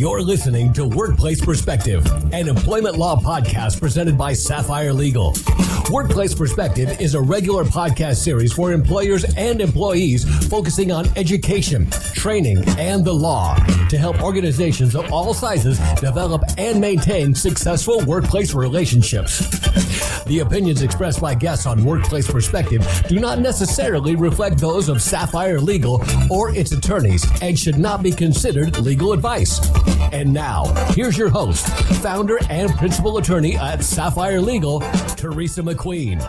You're listening to Workplace Perspective, an employment law podcast presented by Sapphire Legal. Workplace Perspective is a regular podcast series for employers and employees focusing on education, training, and the law to help organizations of all sizes develop and maintain successful workplace relationships. The opinions expressed by guests on Workplace Perspective do not necessarily reflect those of Sapphire Legal or its attorneys and should not be considered legal advice. And now, here's your host, founder and principal attorney at Sapphire Legal, Teresa McQueen.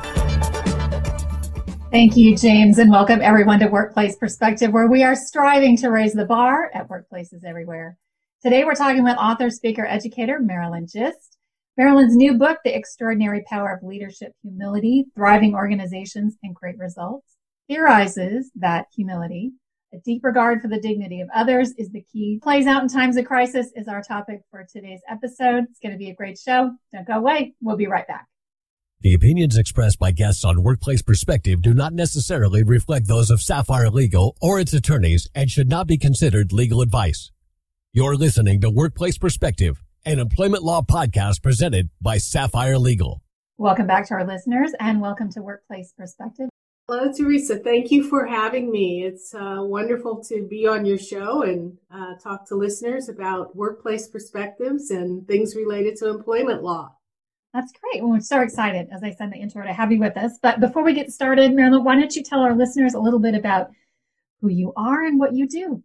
Thank you, James, and welcome everyone to Workplace Perspective, where we are striving to raise the bar at workplaces everywhere. Today, we're talking with author, speaker, educator Marilyn Gist. Marilyn's new book, The Extraordinary Power of Leadership Humility, Thriving Organizations and Great Results, theorizes that humility a deep regard for the dignity of others is the key. Plays out in times of crisis is our topic for today's episode. It's going to be a great show. Don't go away. We'll be right back. The opinions expressed by guests on Workplace Perspective do not necessarily reflect those of Sapphire Legal or its attorneys and should not be considered legal advice. You're listening to Workplace Perspective, an employment law podcast presented by Sapphire Legal. Welcome back to our listeners and welcome to Workplace Perspective. Hello, Teresa. Thank you for having me. It's uh, wonderful to be on your show and uh, talk to listeners about workplace perspectives and things related to employment law. That's great. Well, we're so excited, as I said in the intro, to have you with us. But before we get started, Marilyn, why don't you tell our listeners a little bit about who you are and what you do?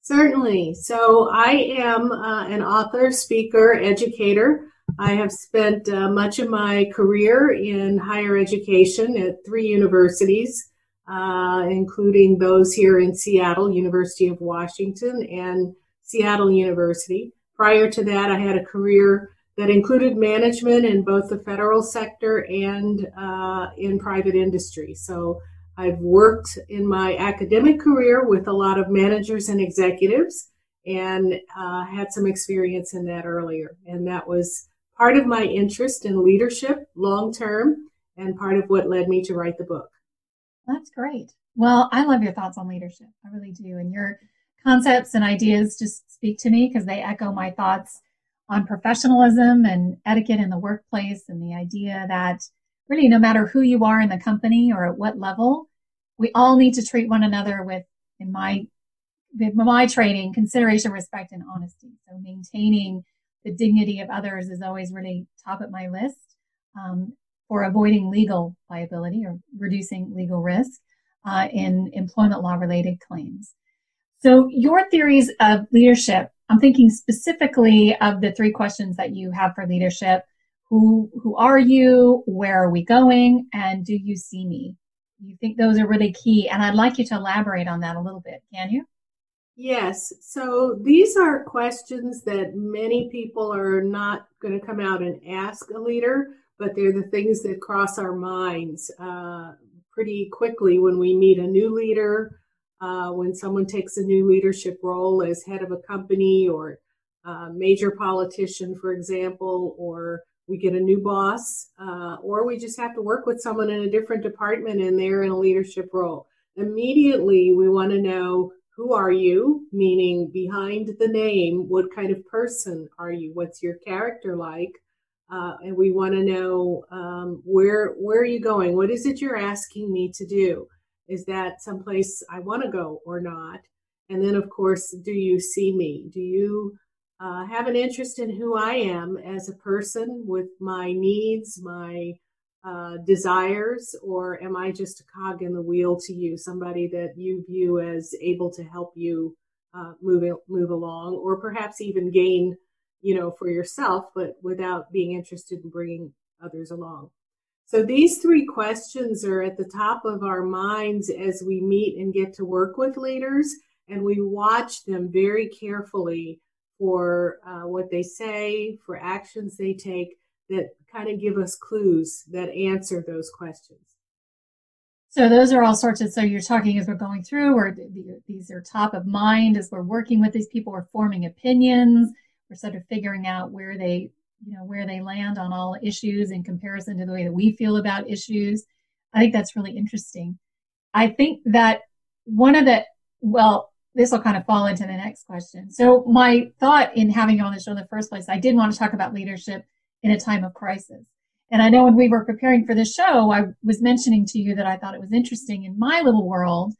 Certainly. So, I am uh, an author, speaker, educator. I have spent uh, much of my career in higher education at three universities, uh, including those here in Seattle, University of Washington, and Seattle University. Prior to that, I had a career that included management in both the federal sector and uh, in private industry. So I've worked in my academic career with a lot of managers and executives and uh, had some experience in that earlier. And that was part of my interest in leadership long term and part of what led me to write the book. That's great. Well, I love your thoughts on leadership. I really do. And your concepts and ideas just speak to me because they echo my thoughts on professionalism and etiquette in the workplace and the idea that really no matter who you are in the company or at what level, we all need to treat one another with, in my, with my training, consideration, respect, and honesty. So maintaining the dignity of others is always really top of my list um, for avoiding legal liability or reducing legal risk uh, in employment law related claims. So, your theories of leadership, I'm thinking specifically of the three questions that you have for leadership who, who are you? Where are we going? And do you see me? You think those are really key. And I'd like you to elaborate on that a little bit. Can you? Yes. So these are questions that many people are not going to come out and ask a leader, but they're the things that cross our minds uh, pretty quickly when we meet a new leader, uh, when someone takes a new leadership role as head of a company or a major politician, for example, or we get a new boss, uh, or we just have to work with someone in a different department and they're in a leadership role. Immediately, we want to know who are you? Meaning behind the name, what kind of person are you? What's your character like? Uh, and we want to know um, where where are you going? What is it you're asking me to do? Is that someplace I want to go or not? And then, of course, do you see me? Do you uh, have an interest in who I am as a person with my needs, my uh, desires, or am I just a cog in the wheel to you, somebody that you view as able to help you uh, move move along, or perhaps even gain, you know, for yourself, but without being interested in bringing others along. So these three questions are at the top of our minds as we meet and get to work with leaders, and we watch them very carefully for uh, what they say, for actions they take that kind of give us clues that answer those questions. So those are all sorts of, so you're talking as we're going through, or these are top of mind as we're working with these people, we're forming opinions, we're sort of figuring out where they, you know, where they land on all issues in comparison to the way that we feel about issues. I think that's really interesting. I think that one of the, well, this will kind of fall into the next question. So my thought in having you on the show in the first place, I did want to talk about leadership in a time of crisis. And I know when we were preparing for the show, I was mentioning to you that I thought it was interesting in my little world,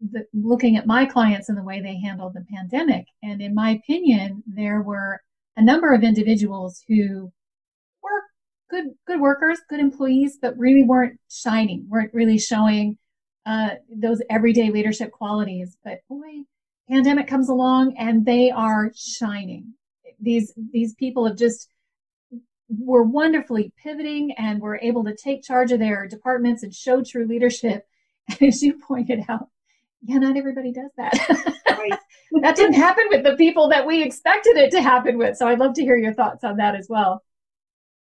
the, looking at my clients and the way they handled the pandemic. And in my opinion, there were a number of individuals who were good, good workers, good employees, but really weren't shining, weren't really showing uh, those everyday leadership qualities. But boy, pandemic comes along and they are shining. These these people have just were wonderfully pivoting and were able to take charge of their departments and show true leadership. And as you pointed out, yeah, not everybody does that. Right. that didn't happen with the people that we expected it to happen with. So I'd love to hear your thoughts on that as well.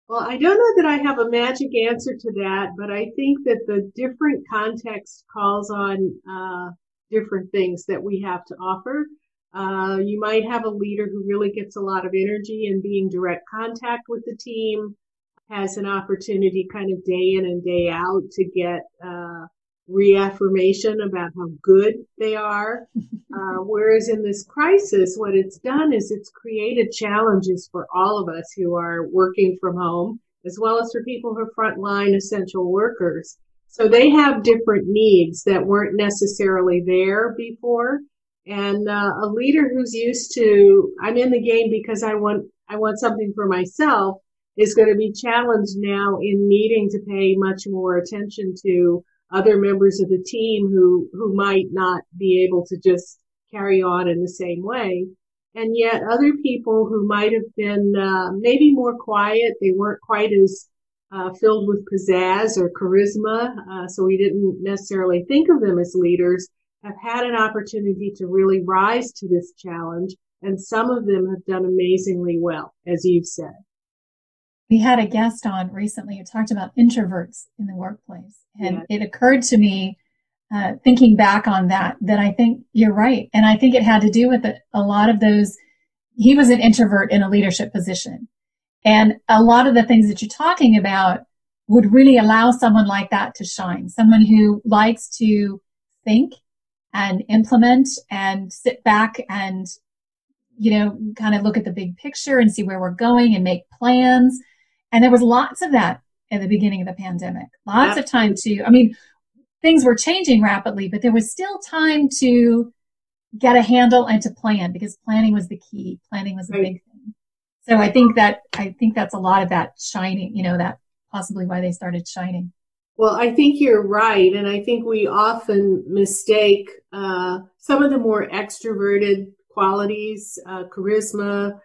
Well, I don't know that I have a magic answer to that, but I think that the different context calls on uh, different things that we have to offer. Uh, you might have a leader who really gets a lot of energy and being direct contact with the team, has an opportunity kind of day in and day out to get uh, reaffirmation about how good they are. Uh, whereas in this crisis, what it's done is it's created challenges for all of us who are working from home, as well as for people who are frontline essential workers. So they have different needs that weren't necessarily there before. And uh, a leader who's used to, I'm in the game because I want, I want something for myself is going to be challenged now in needing to pay much more attention to other members of the team who, who might not be able to just carry on in the same way. And yet other people who might have been uh, maybe more quiet, they weren't quite as uh, filled with pizzazz or charisma, uh, so we didn't necessarily think of them as leaders, have had an opportunity to really rise to this challenge. And some of them have done amazingly well, as you've said. We had a guest on recently who talked about introverts in the workplace. And it occurred to me, uh, thinking back on that, that I think you're right. And I think it had to do with it, a lot of those. He was an introvert in a leadership position. And a lot of the things that you're talking about would really allow someone like that to shine. Someone who likes to think and implement and sit back and, you know, kind of look at the big picture and see where we're going and make plans. And there was lots of that at the beginning of the pandemic. Lots of time to, I mean, things were changing rapidly, but there was still time to get a handle and to plan because planning was the key. Planning was the right. big thing. So I think that, I think that's a lot of that shining, you know, that possibly why they started shining. Well, I think you're right. And I think we often mistake uh, some of the more extroverted qualities, uh, charisma,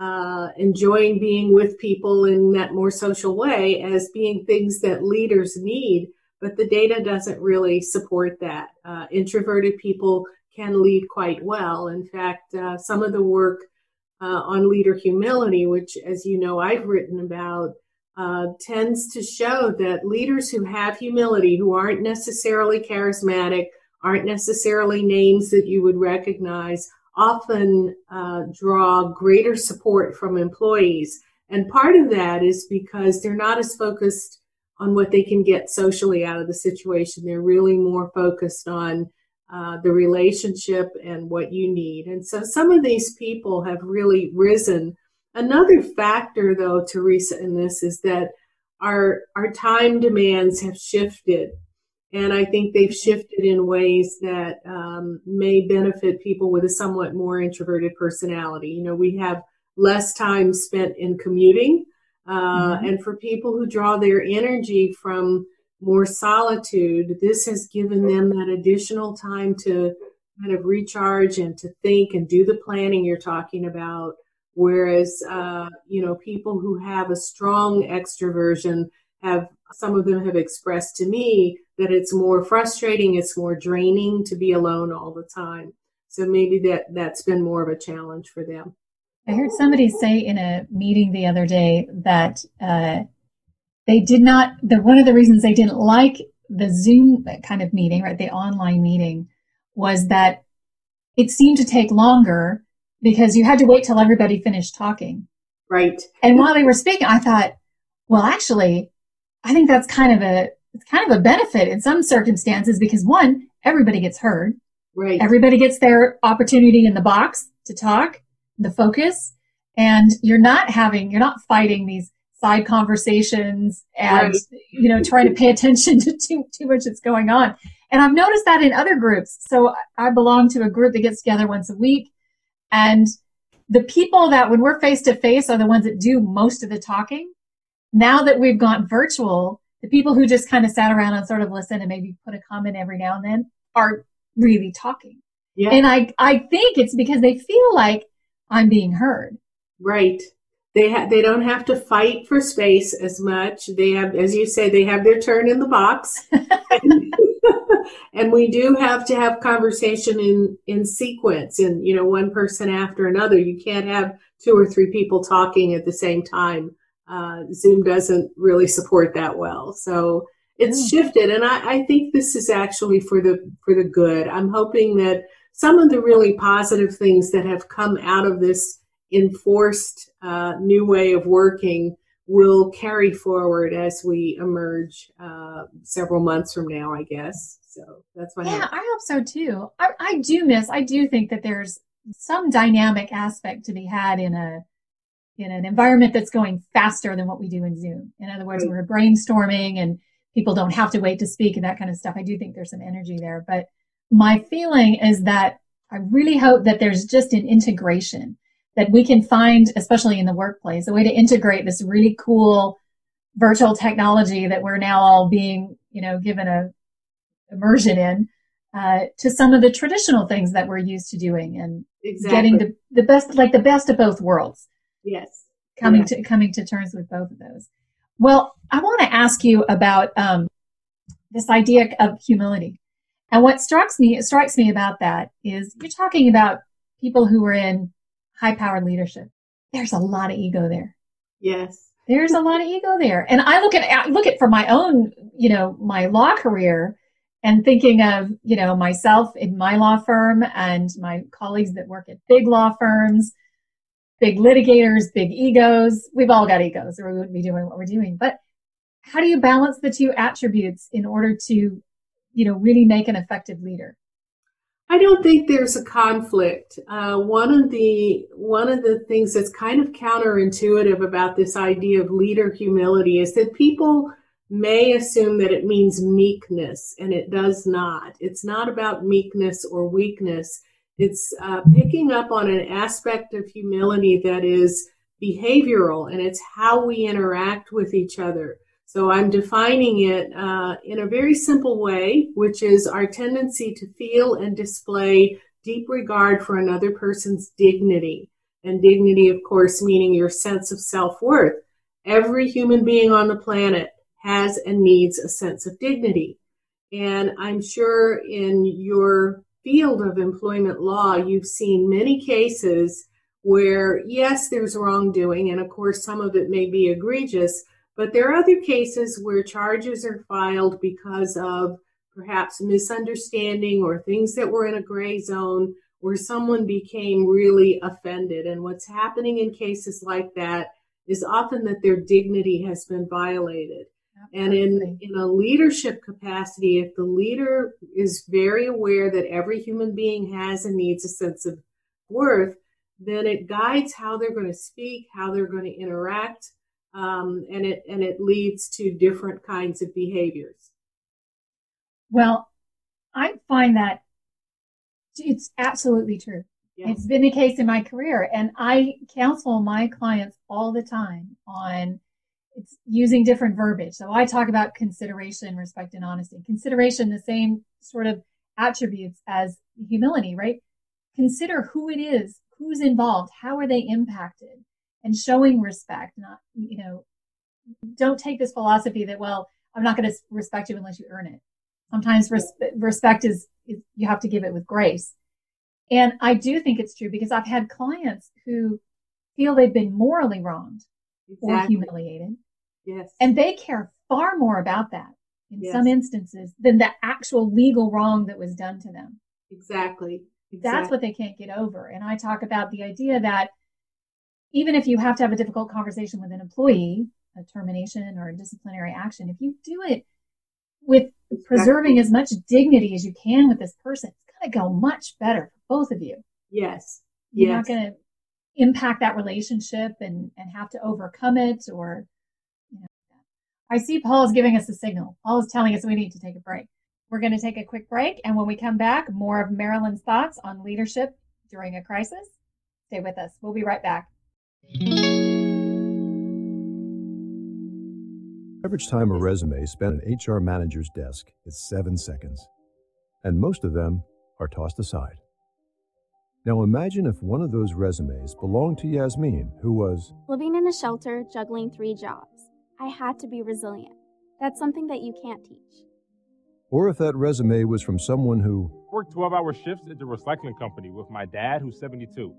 uh, enjoying being with people in that more social way as being things that leaders need. But the data doesn't really support that. Uh, introverted people can lead quite well. In fact, uh, some of the work uh, on leader humility, which, as you know, I've written about, uh, tends to show that leaders who have humility, who aren't necessarily charismatic, aren't necessarily names that you would recognize, often uh, draw greater support from employees. And part of that is because they're not as focused on what they can get socially out of the situation. They're really more focused on uh, the relationship and what you need. And so some of these people have really risen. Another factor, though, Teresa, in this is that our our time demands have shifted and I think they've shifted in ways that um, may benefit people with a somewhat more introverted personality. You know, we have less time spent in commuting. Uh, mm-hmm. And for people who draw their energy from more solitude, this has given them that additional time to kind of recharge and to think and do the planning you're talking about. Whereas, uh, you know, people who have a strong extroversion have, some of them have expressed to me that it's more frustrating, it's more draining to be alone all the time. So maybe that that's been more of a challenge for them. I heard somebody say in a meeting the other day that uh, they did not. The one of the reasons they didn't like the Zoom kind of meeting, right, the online meeting, was that it seemed to take longer because you had to wait till everybody finished talking. Right. And while they were speaking, I thought, well, actually, I think that's kind of a it's kind of a benefit in some circumstances because one, everybody gets heard. Right. Everybody gets their opportunity in the box to talk, the focus, and you're not having, you're not fighting these side conversations and, right. you know, trying to pay attention to too, too much that's going on. And I've noticed that in other groups. So I belong to a group that gets together once a week and the people that when we're face to face are the ones that do most of the talking. Now that we've gone virtual, the people who just kind of sat around and sort of listened and maybe put a comment every now and then are really talking. Yeah. And I, I think it's because they feel like I'm being heard. Right. They have, they don't have to fight for space as much. They have, as you say, they have their turn in the box. and we do have to have conversation in, in sequence and, you know, one person after another. You can't have two or three people talking at the same time. Uh, Zoom doesn't really support that well. So it's mm. shifted. And I, I think this is actually for the, for the good. I'm hoping that some of the really positive things that have come out of this enforced uh, new way of working will carry forward as we emerge uh, several months from now, I guess. So that's my yeah, I hope so too. I, I do miss. I do think that there's some dynamic aspect to be had in a in an environment that's going faster than what we do in Zoom. In other words, right. we're brainstorming and people don't have to wait to speak and that kind of stuff. I do think there's some energy there, but my feeling is that I really hope that there's just an integration that we can find, especially in the workplace, a way to integrate this really cool virtual technology that we're now all being, you know, given a immersion in uh, to some of the traditional things that we're used to doing and exactly. getting the, the best, like the best of both worlds. Yes. Coming to, coming to terms with both of those. Well, I want to ask you about, um, this idea of humility. And what strikes me, it strikes me about that is you're talking about people who are in high powered leadership. There's a lot of ego there. Yes. There's a lot of ego there. And I look at, I look at for my own, you know, my law career and thinking of, you know, myself in my law firm and my colleagues that work at big law firms, big litigators, big egos. We've all got egos or we wouldn't be doing what we're doing. But how do you balance the two attributes in order to, you know, really make an effective leader? I don't think there's a conflict. Uh, one of the one of the things that's kind of counterintuitive about this idea of leader humility is that people may assume that it means meekness, and it does not. It's not about meekness or weakness. It's uh, picking up on an aspect of humility that is behavioral, and it's how we interact with each other. So I'm defining it uh, in a very simple way, which is our tendency to feel and display deep regard for another person's dignity. And dignity, of course, meaning your sense of self worth. Every human being on the planet has and needs a sense of dignity. And I'm sure in your field of employment law, you've seen many cases where, yes, there's wrongdoing, and of course, some of it may be egregious, but there are other cases where charges are filed because of perhaps misunderstanding or things that were in a gray zone where someone became really offended. And what's happening in cases like that is often that their dignity has been violated. And in, in a leadership capacity, if the leader is very aware that every human being has and needs a sense of worth, then it guides how they're going to speak, how they're going to interact, um, and it and it leads to different kinds of behaviors. Well, I find that it's absolutely true. Yes. It's been the case in my career, and I counsel my clients all the time on it's using different verbiage. So I talk about consideration, respect, and honesty. Consideration, the same sort of attributes as humility, right? Consider who it is, who's involved, how are they impacted? And showing respect, not, you know, don't take this philosophy that, well, I'm not going to respect you unless you earn it. Sometimes res- respect is, is, you have to give it with grace. And I do think it's true because I've had clients who feel they've been morally wronged exactly. or humiliated. Yes. And they care far more about that in yes. some instances than the actual legal wrong that was done to them. Exactly. exactly. That's what they can't get over. And I talk about the idea that even if you have to have a difficult conversation with an employee, a termination or a disciplinary action, if you do it with preserving as much dignity as you can with this person, it's going to go much better for both of you. Yes. You're yes. not going to impact that relationship and, and have to overcome it or, you know, I see Paul is giving us a signal. Paul is telling us we need to take a break. We're going to take a quick break. And when we come back, more of Marilyn's thoughts on leadership during a crisis. Stay with us. We'll be right back. Average time a resume spent an HR manager's desk is seven seconds, and most of them are tossed aside. Now imagine if one of those resumes belonged to Yasmin, who was living in a shelter, juggling three jobs. I had to be resilient. That's something that you can't teach. Or if that resume was from someone who worked 12 hour shifts at the recycling company with my dad, who's 72.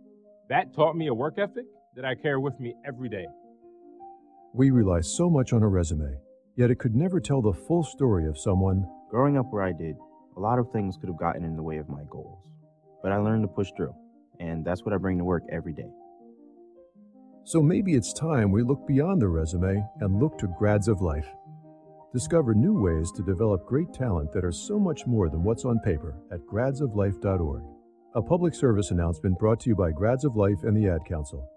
That taught me a work ethic that I carry with me every day. We rely so much on a resume, yet it could never tell the full story of someone. Growing up where I did, a lot of things could have gotten in the way of my goals. But I learned to push through, and that's what I bring to work every day. So maybe it's time we look beyond the resume and look to grads of life. Discover new ways to develop great talent that are so much more than what's on paper at gradsoflife.org. A public service announcement brought to you by Grads of Life and the Ad Council.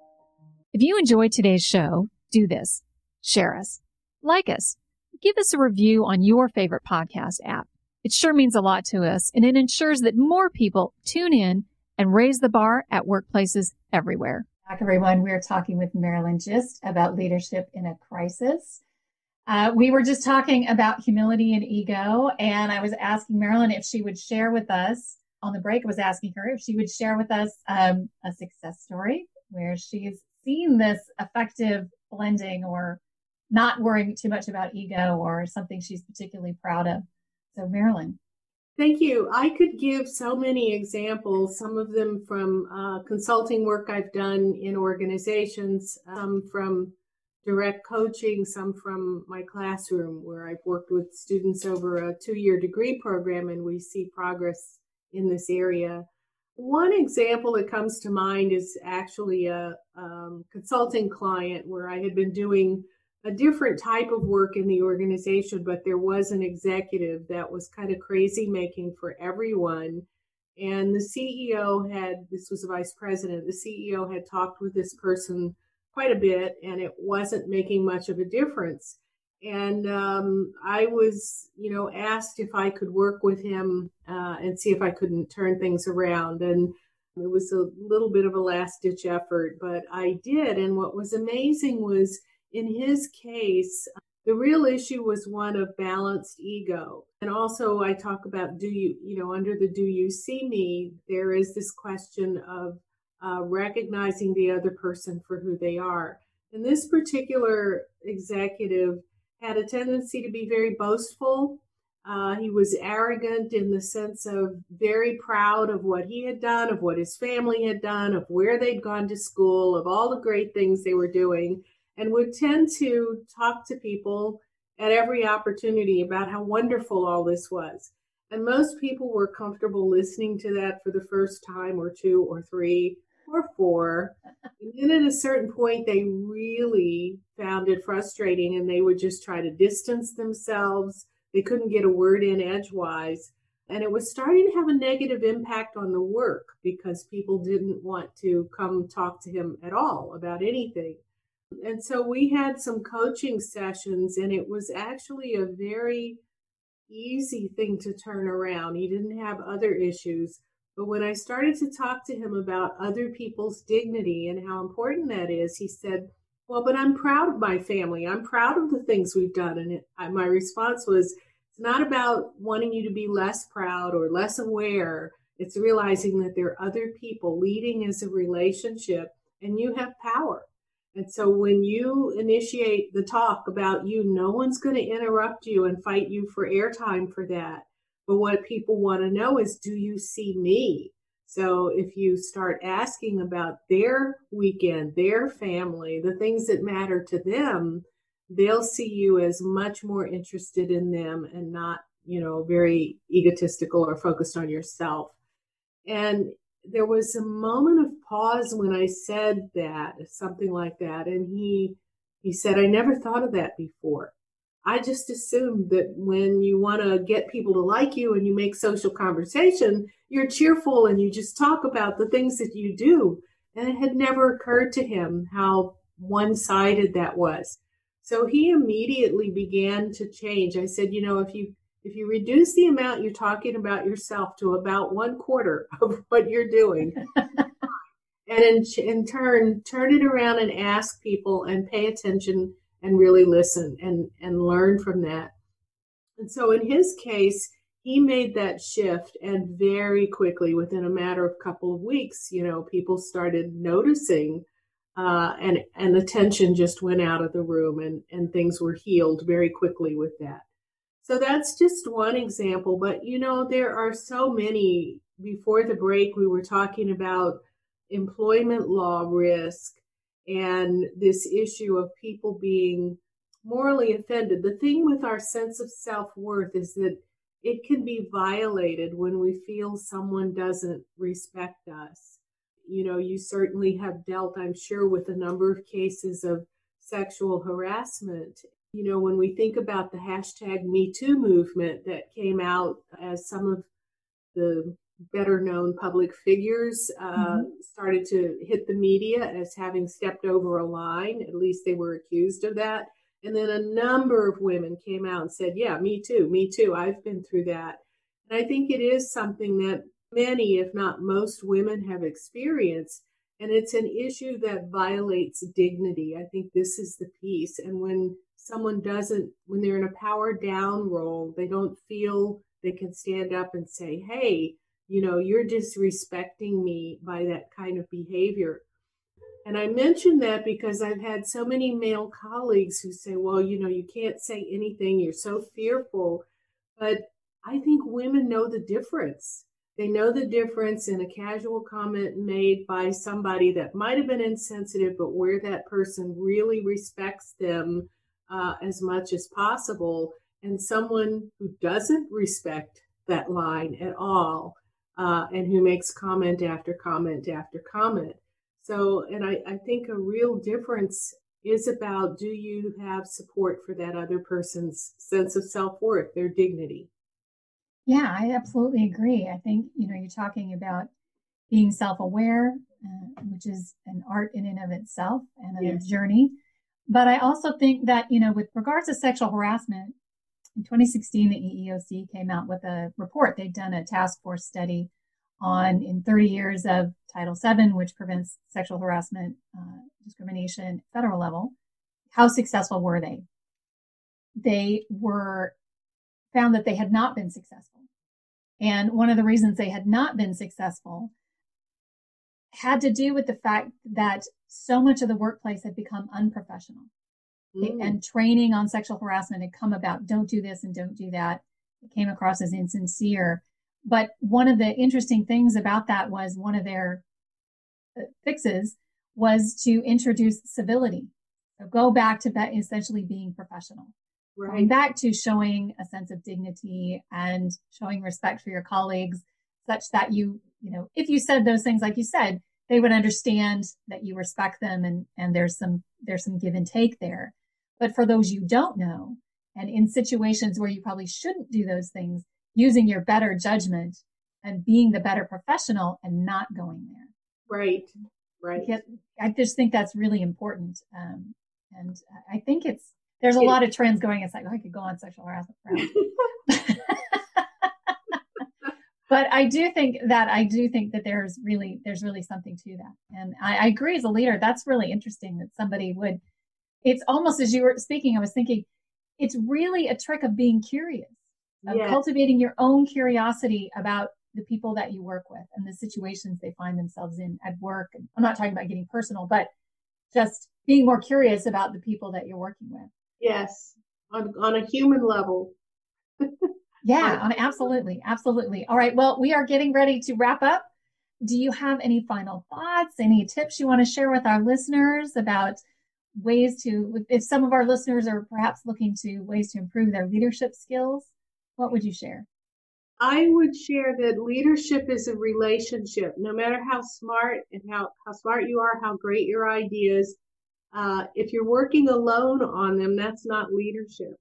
If you enjoyed today's show, do this share us, like us, give us a review on your favorite podcast app. It sure means a lot to us, and it ensures that more people tune in and raise the bar at workplaces everywhere. Back, everyone. We're talking with Marilyn Gist about leadership in a crisis. Uh, we were just talking about humility and ego, and I was asking Marilyn if she would share with us on the break. I was asking her if she would share with us um, a success story where she's seen this effective blending or not worrying too much about ego or something she's particularly proud of. So, Marilyn. Thank you. I could give so many examples, some of them from uh, consulting work I've done in organizations, some from direct coaching, some from my classroom where I've worked with students over a two year degree program and we see progress in this area. One example that comes to mind is actually a um, consulting client where I had been doing a different type of work in the organization, but there was an executive that was kind of crazy making for everyone. And the CEO had, this was a vice president, the CEO had talked with this person quite a bit and it wasn't making much of a difference. And um, I was, you know, asked if I could work with him uh, and see if I couldn't turn things around. And it was a little bit of a last ditch effort, but I did. And what was amazing was, in his case, the real issue was one of balanced ego. And also, I talk about do you, you know, under the do you see me, there is this question of uh, recognizing the other person for who they are. And this particular executive had a tendency to be very boastful. Uh, he was arrogant in the sense of very proud of what he had done, of what his family had done, of where they'd gone to school, of all the great things they were doing and would tend to talk to people at every opportunity about how wonderful all this was. And most people were comfortable listening to that for the first time or two or three or four. And then at a certain point, they really found it frustrating and they would just try to distance themselves. They couldn't get a word in edgewise. And it was starting to have a negative impact on the work because people didn't want to come talk to him at all about anything. And so we had some coaching sessions, and it was actually a very easy thing to turn around. He didn't have other issues. But when I started to talk to him about other people's dignity and how important that is, he said, Well, but I'm proud of my family. I'm proud of the things we've done. And it, I, my response was, It's not about wanting you to be less proud or less aware. It's realizing that there are other people leading as a relationship and you have power. And so when you initiate the talk about you, no one's going to interrupt you and fight you for airtime for that. But what people want to know is, do you see me? So if you start asking about their weekend, their family, the things that matter to them, they'll see you as much more interested in them and not, you know, very egotistical or focused on yourself. And there was a moment of pause when I said that, something like that, and he he said, "I never thought of that before. I just assumed that when you want to get people to like you and you make social conversation, you're cheerful and you just talk about the things that you do. And it had never occurred to him how one sided that was. So he immediately began to change. I said, you know, if you if you reduce the amount you're talking about yourself to about one quarter of what you're doing, and in, in turn turn it around and ask people and pay attention and really listen and and learn from that. And so in his case he made that shift and very quickly within a matter of a couple of weeks you know people started noticing uh, and and the tension just went out of the room and and things were healed very quickly with that. So that's just one example but you know there are so many. Before the break we were talking about employment law risk and this issue of people being morally offended. The thing with our sense of self worth is that it can be violated when we feel someone doesn't respect us. You know, you certainly have dealt, I'm sure, with a number of cases of sexual harassment. You know, when we think about the hashtag Me Too movement that came out as some of the better known public figures uh, mm-hmm. started to hit the media as having stepped over a line. At least they were accused of that. And then a number of women came out and said, Yeah, me too, me too. I've been through that. And I think it is something that many, if not most, women have experienced. And it's an issue that violates dignity. I think this is the piece. And when someone doesn't, when they're in a power down role, they don't feel they can stand up and say, Hey, you know, you're disrespecting me by that kind of behavior. And I mention that because I've had so many male colleagues who say, well, you know, you can't say anything, you're so fearful. But I think women know the difference. They know the difference in a casual comment made by somebody that might have been insensitive, but where that person really respects them uh, as much as possible, and someone who doesn't respect that line at all uh, and who makes comment after comment after comment. So, and I, I think a real difference is about do you have support for that other person's sense of self worth, their dignity? Yeah, I absolutely agree. I think, you know, you're talking about being self aware, uh, which is an art in and of itself and a yes. journey. But I also think that, you know, with regards to sexual harassment, in 2016, the EEOC came out with a report. They'd done a task force study on in 30 years of Title VII, which prevents sexual harassment, uh, discrimination, federal level. How successful were they? They were found that they had not been successful. And one of the reasons they had not been successful had to do with the fact that so much of the workplace had become unprofessional. Mm. And training on sexual harassment had come about don't do this and don't do that. It came across as insincere. But one of the interesting things about that was one of their uh, fixes was to introduce civility. So go back to that essentially being professional. Right. Going back to showing a sense of dignity and showing respect for your colleagues such that you, you know, if you said those things like you said, they would understand that you respect them and, and there's some there's some give and take there. But for those you don't know, and in situations where you probably shouldn't do those things, using your better judgment and being the better professional and not going there. Right, right. I just think that's really important. Um, and I think it's, there's a lot of trends going. It's like, oh, I could go on sexual harassment but I do think that I do think that there's really there's really something to that, and I, I, agree as a leader. That's really interesting that somebody would it's almost as you were speaking, I was thinking, it's really a trick of being curious, of yes. cultivating your own curiosity about the people that you work with and the situations they find themselves in at work. And I'm not talking about getting personal, but just being more curious about the people that you're working with. Yes, on, on a human level. yeah, on, absolutely. Absolutely. All right. Well, we are getting ready to wrap up. Do you have any final thoughts, any tips you want to share with our listeners about ways to, if some of our listeners are perhaps looking to ways to improve their leadership skills, what would you share? I would share that leadership is a relationship. No matter how smart and how, how smart you are, how great your ideas, uh, if you're working alone on them, that's not leadership.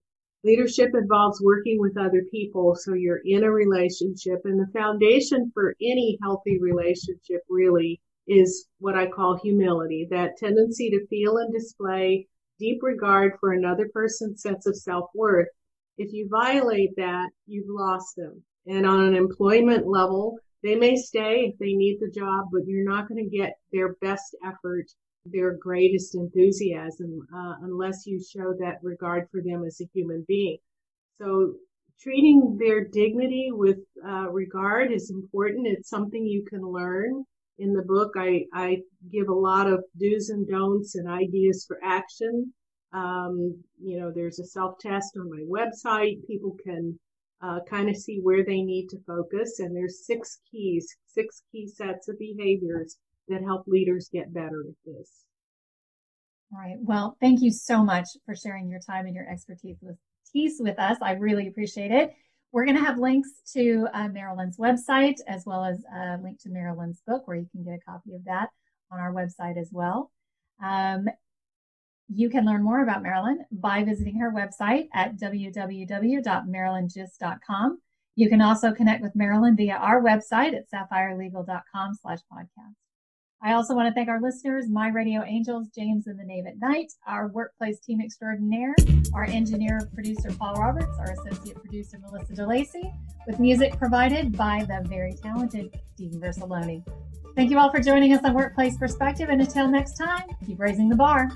Leadership involves working with other people, so you're in a relationship, and the foundation for any healthy relationship really is what I call humility, that tendency to feel and display deep regard for another person's sense of self worth. If you violate that, you've lost them. And on an employment level, they may stay if they need the job, but you're not going to get their best effort their greatest enthusiasm uh, unless you show that regard for them as a human being. So treating their dignity with uh, regard is important. It's something you can learn. In the book, I, I give a lot of do's and don'ts and ideas for action. Um, you know, there's a self test on my website. People can uh, kind of see where they need to focus. And there's six keys, six key sets of behaviors that help leaders get better at this. All right. Well, thank you so much for sharing your time and your expertise with, with us. I really appreciate it. We're going to have links to uh, Marilyn's website as well as a link to Marilyn's book where you can get a copy of that on our website as well. Um, you can learn more about Marilyn by visiting her website at www.marilyngist.com. You can also connect with Marilyn via our website at sapphirelegal.com slash podcast. I also want to thank our listeners, My Radio Angels, James and the Knave at Night, our workplace team extraordinaire, our engineer producer Paul Roberts, our associate producer Melissa DeLacy, with music provided by the very talented Stephen Versaloni. Thank you all for joining us on Workplace Perspective, and until next time, keep raising the bar.